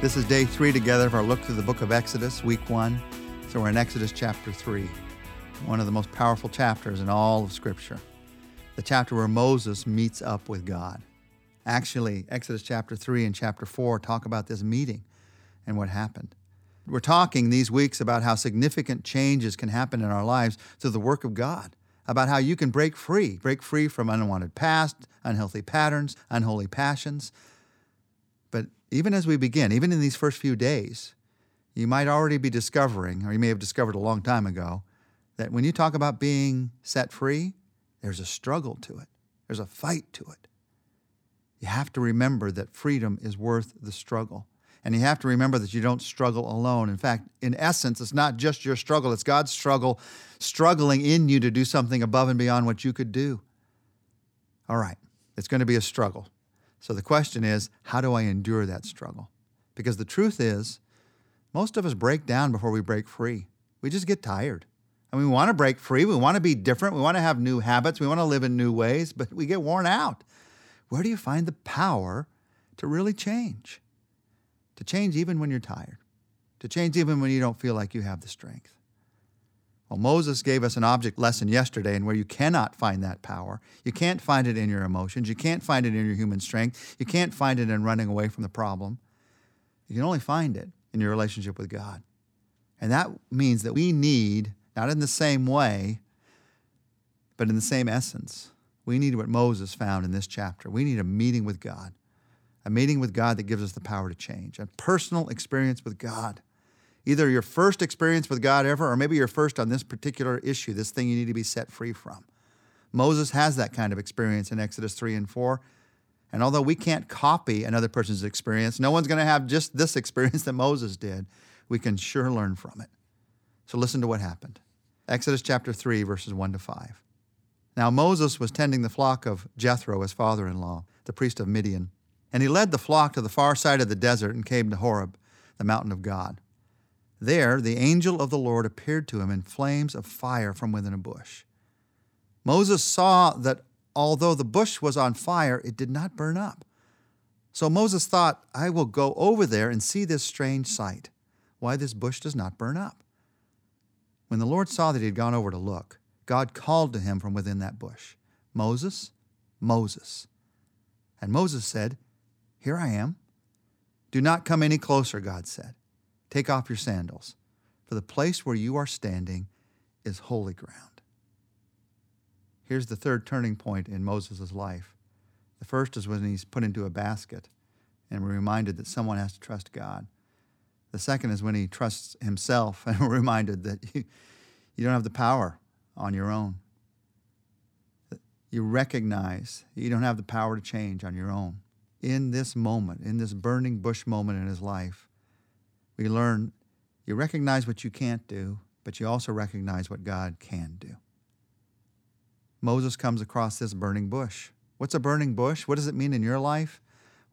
This is day three together of our look through the book of Exodus, week one. So we're in Exodus chapter three, one of the most powerful chapters in all of Scripture. The chapter where Moses meets up with God. Actually, Exodus chapter three and chapter four talk about this meeting and what happened. We're talking these weeks about how significant changes can happen in our lives through the work of God, about how you can break free, break free from unwanted past, unhealthy patterns, unholy passions. But even as we begin, even in these first few days, you might already be discovering, or you may have discovered a long time ago, that when you talk about being set free, there's a struggle to it, there's a fight to it. You have to remember that freedom is worth the struggle. And you have to remember that you don't struggle alone. In fact, in essence, it's not just your struggle, it's God's struggle struggling in you to do something above and beyond what you could do. All right, it's going to be a struggle. So the question is, how do I endure that struggle? Because the truth is, most of us break down before we break free. We just get tired. And we want to break free. We want to be different. We want to have new habits. We want to live in new ways, but we get worn out. Where do you find the power to really change? To change even when you're tired, to change even when you don't feel like you have the strength. Well, Moses gave us an object lesson yesterday, and where you cannot find that power. You can't find it in your emotions. You can't find it in your human strength. You can't find it in running away from the problem. You can only find it in your relationship with God. And that means that we need, not in the same way, but in the same essence, we need what Moses found in this chapter. We need a meeting with God, a meeting with God that gives us the power to change, a personal experience with God either your first experience with God ever, or maybe your first on this particular issue, this thing you need to be set free from. Moses has that kind of experience in Exodus 3 and 4. And although we can't copy another person's experience, no one's going to have just this experience that Moses did. We can sure learn from it. So listen to what happened. Exodus chapter 3, verses 1 to 5. Now Moses was tending the flock of Jethro, his father in law, the priest of Midian. And he led the flock to the far side of the desert and came to Horeb, the mountain of God. There, the angel of the Lord appeared to him in flames of fire from within a bush. Moses saw that although the bush was on fire, it did not burn up. So Moses thought, I will go over there and see this strange sight, why this bush does not burn up. When the Lord saw that he had gone over to look, God called to him from within that bush, Moses, Moses. And Moses said, Here I am. Do not come any closer, God said. Take off your sandals, for the place where you are standing is holy ground. Here's the third turning point in Moses' life. The first is when he's put into a basket and reminded that someone has to trust God. The second is when he trusts himself and reminded that you, you don't have the power on your own. You recognize you don't have the power to change on your own. In this moment, in this burning bush moment in his life, we learn you recognize what you can't do, but you also recognize what God can do. Moses comes across this burning bush. What's a burning bush? What does it mean in your life?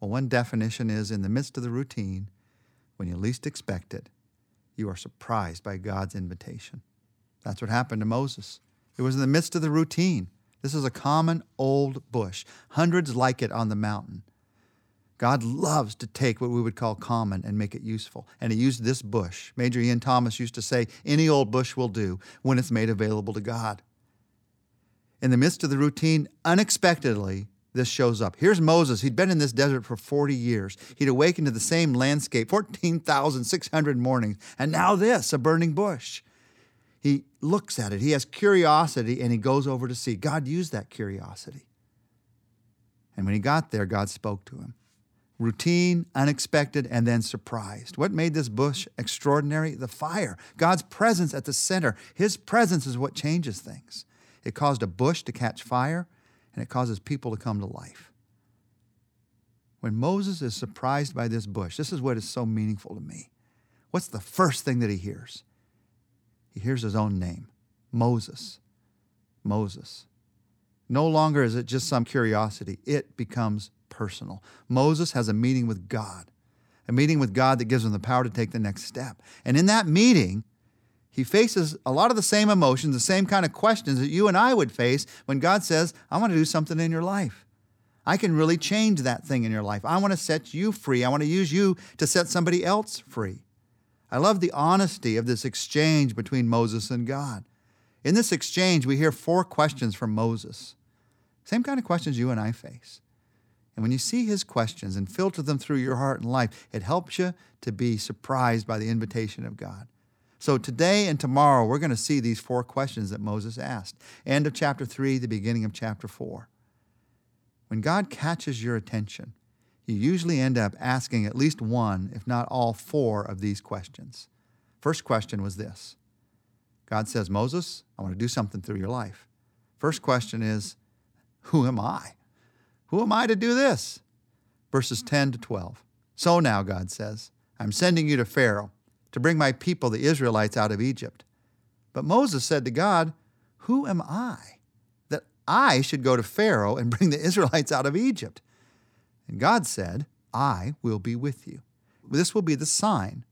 Well, one definition is in the midst of the routine, when you least expect it, you are surprised by God's invitation. That's what happened to Moses. It was in the midst of the routine. This is a common old bush, hundreds like it on the mountain. God loves to take what we would call common and make it useful. And he used this bush. Major Ian Thomas used to say, any old bush will do when it's made available to God. In the midst of the routine, unexpectedly, this shows up. Here's Moses. He'd been in this desert for 40 years. He'd awakened to the same landscape 14,600 mornings. And now this, a burning bush. He looks at it. He has curiosity and he goes over to see. God used that curiosity. And when he got there, God spoke to him routine, unexpected, and then surprised. What made this bush extraordinary? The fire. God's presence at the center. His presence is what changes things. It caused a bush to catch fire, and it causes people to come to life. When Moses is surprised by this bush, this is what is so meaningful to me. What's the first thing that he hears? He hears his own name Moses. Moses. No longer is it just some curiosity, it becomes personal. Moses has a meeting with God, a meeting with God that gives him the power to take the next step. And in that meeting, he faces a lot of the same emotions, the same kind of questions that you and I would face when God says, I want to do something in your life. I can really change that thing in your life. I want to set you free. I want to use you to set somebody else free. I love the honesty of this exchange between Moses and God. In this exchange, we hear four questions from Moses. Same kind of questions you and I face. And when you see his questions and filter them through your heart and life, it helps you to be surprised by the invitation of God. So today and tomorrow, we're going to see these four questions that Moses asked. End of chapter 3, the beginning of chapter 4. When God catches your attention, you usually end up asking at least one, if not all four, of these questions. First question was this God says, Moses, I want to do something through your life. First question is, Who am I? Who am I to do this? Verses mm-hmm. 10 to 12. So now, God says, I'm sending you to Pharaoh to bring my people, the Israelites, out of Egypt. But Moses said to God, Who am I that I should go to Pharaoh and bring the Israelites out of Egypt? And God said, I will be with you. This will be the sign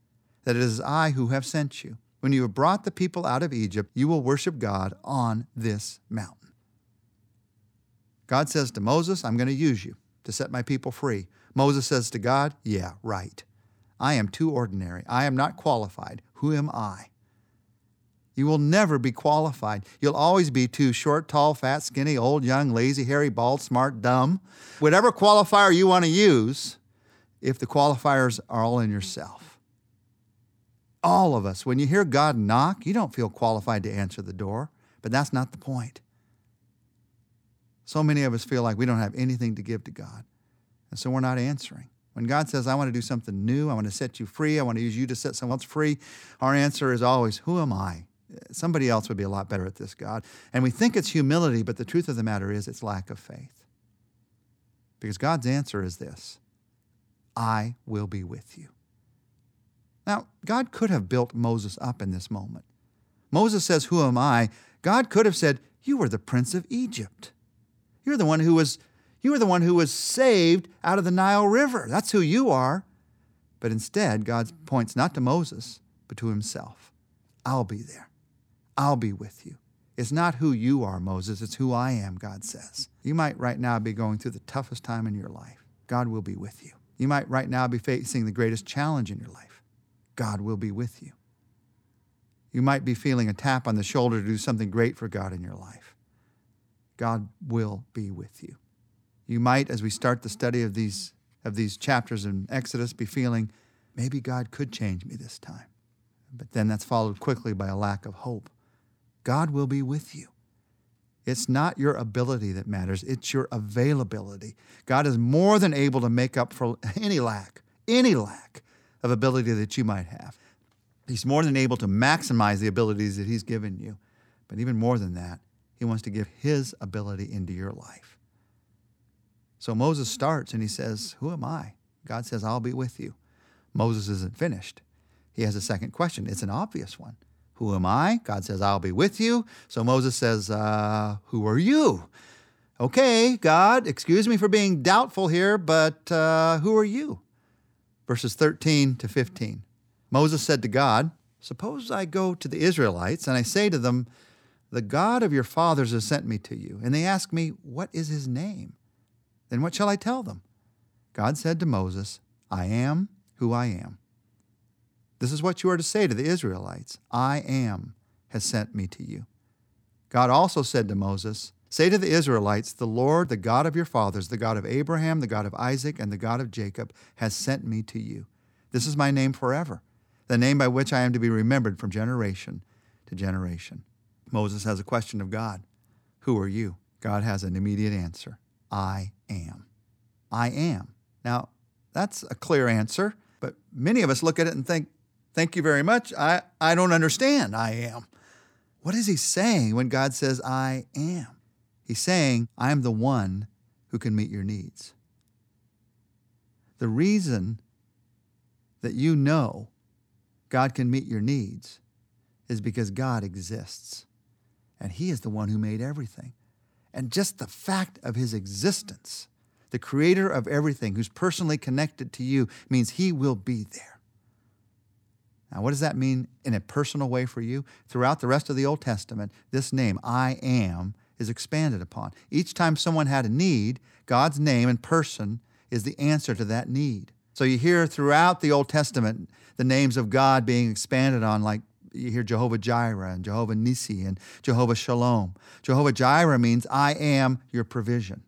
that it is I who have sent you. When you have brought the people out of Egypt, you will worship God on this mountain. God says to Moses, I'm going to use you to set my people free. Moses says to God, Yeah, right. I am too ordinary. I am not qualified. Who am I? You will never be qualified. You'll always be too short, tall, fat, skinny, old, young, lazy, hairy, bald, smart, dumb. Whatever qualifier you want to use, if the qualifiers are all in yourself. All of us, when you hear God knock, you don't feel qualified to answer the door, but that's not the point. So many of us feel like we don't have anything to give to God, and so we're not answering. When God says, I want to do something new, I want to set you free, I want to use you to set someone else free, our answer is always, Who am I? Somebody else would be a lot better at this, God. And we think it's humility, but the truth of the matter is it's lack of faith. Because God's answer is this I will be with you. Now, God could have built Moses up in this moment. Moses says, Who am I? God could have said, You are the prince of Egypt. You're the one who was you are the one who was saved out of the Nile River. That's who you are. But instead, God points not to Moses, but to himself. I'll be there. I'll be with you. It's not who you are, Moses, it's who I am, God says. You might right now be going through the toughest time in your life. God will be with you. You might right now be facing the greatest challenge in your life. God will be with you. You might be feeling a tap on the shoulder to do something great for God in your life. God will be with you. You might, as we start the study of these, of these chapters in Exodus, be feeling, maybe God could change me this time. But then that's followed quickly by a lack of hope. God will be with you. It's not your ability that matters, it's your availability. God is more than able to make up for any lack, any lack of ability that you might have. He's more than able to maximize the abilities that He's given you. But even more than that, He wants to give His ability into your life. So Moses starts and he says, Who am I? God says, I'll be with you. Moses isn't finished. He has a second question. It's an obvious one. Who am I? God says, I'll be with you. So Moses says, uh, Who are you? Okay, God, excuse me for being doubtful here, but uh, who are you? Verses 13 to 15. Moses said to God, Suppose I go to the Israelites and I say to them, The God of your fathers has sent me to you. And they ask me, What is his name? Then what shall I tell them? God said to Moses, I am who I am. This is what you are to say to the Israelites I am has sent me to you. God also said to Moses, Say to the Israelites, The Lord, the God of your fathers, the God of Abraham, the God of Isaac, and the God of Jacob, has sent me to you. This is my name forever, the name by which I am to be remembered from generation to generation. Moses has a question of God Who are you? God has an immediate answer I am. I am. Now, that's a clear answer, but many of us look at it and think, Thank you very much. I, I don't understand. I am. What is he saying when God says, I am? He's saying, I am the one who can meet your needs. The reason that you know God can meet your needs is because God exists. And He is the one who made everything. And just the fact of His existence, the creator of everything, who's personally connected to you, means He will be there. Now, what does that mean in a personal way for you? Throughout the rest of the Old Testament, this name, I am, is expanded upon. Each time someone had a need, God's name and person is the answer to that need. So you hear throughout the Old Testament the names of God being expanded on, like you hear Jehovah Jireh and Jehovah Nissi and Jehovah Shalom. Jehovah Jireh means I am your provision.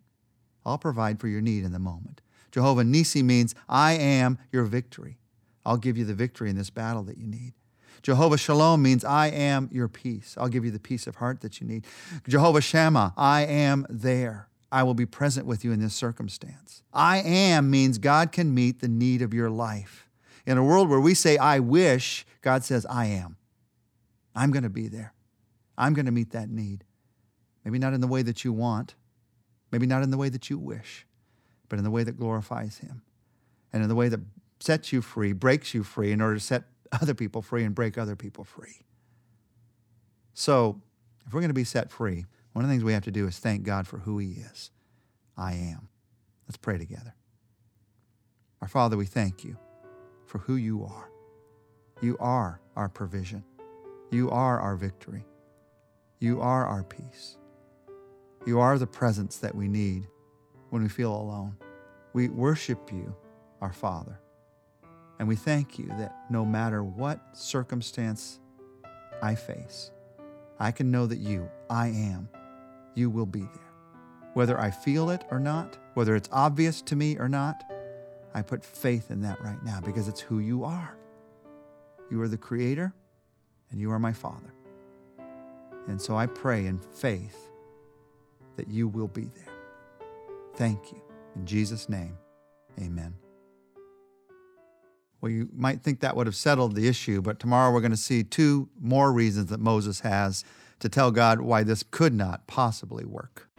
I'll provide for your need in the moment. Jehovah Nissi means I am your victory. I'll give you the victory in this battle that you need. Jehovah Shalom means I am your peace. I'll give you the peace of heart that you need. Jehovah Shammah, I am there. I will be present with you in this circumstance. I am means God can meet the need of your life. In a world where we say, I wish, God says, I am. I'm going to be there. I'm going to meet that need. Maybe not in the way that you want, maybe not in the way that you wish, but in the way that glorifies Him and in the way that sets you free, breaks you free in order to set other people free and break other people free. So, if we're going to be set free, one of the things we have to do is thank God for who He is. I am. Let's pray together. Our Father, we thank you for who you are. You are our provision. You are our victory. You are our peace. You are the presence that we need when we feel alone. We worship you, our Father. And we thank you that no matter what circumstance I face, I can know that you, I am, you will be there. Whether I feel it or not, whether it's obvious to me or not, I put faith in that right now because it's who you are. You are the Creator, and you are my Father. And so I pray in faith that you will be there. Thank you. In Jesus' name, amen. Well, you might think that would have settled the issue, but tomorrow we're going to see two more reasons that Moses has to tell God why this could not possibly work.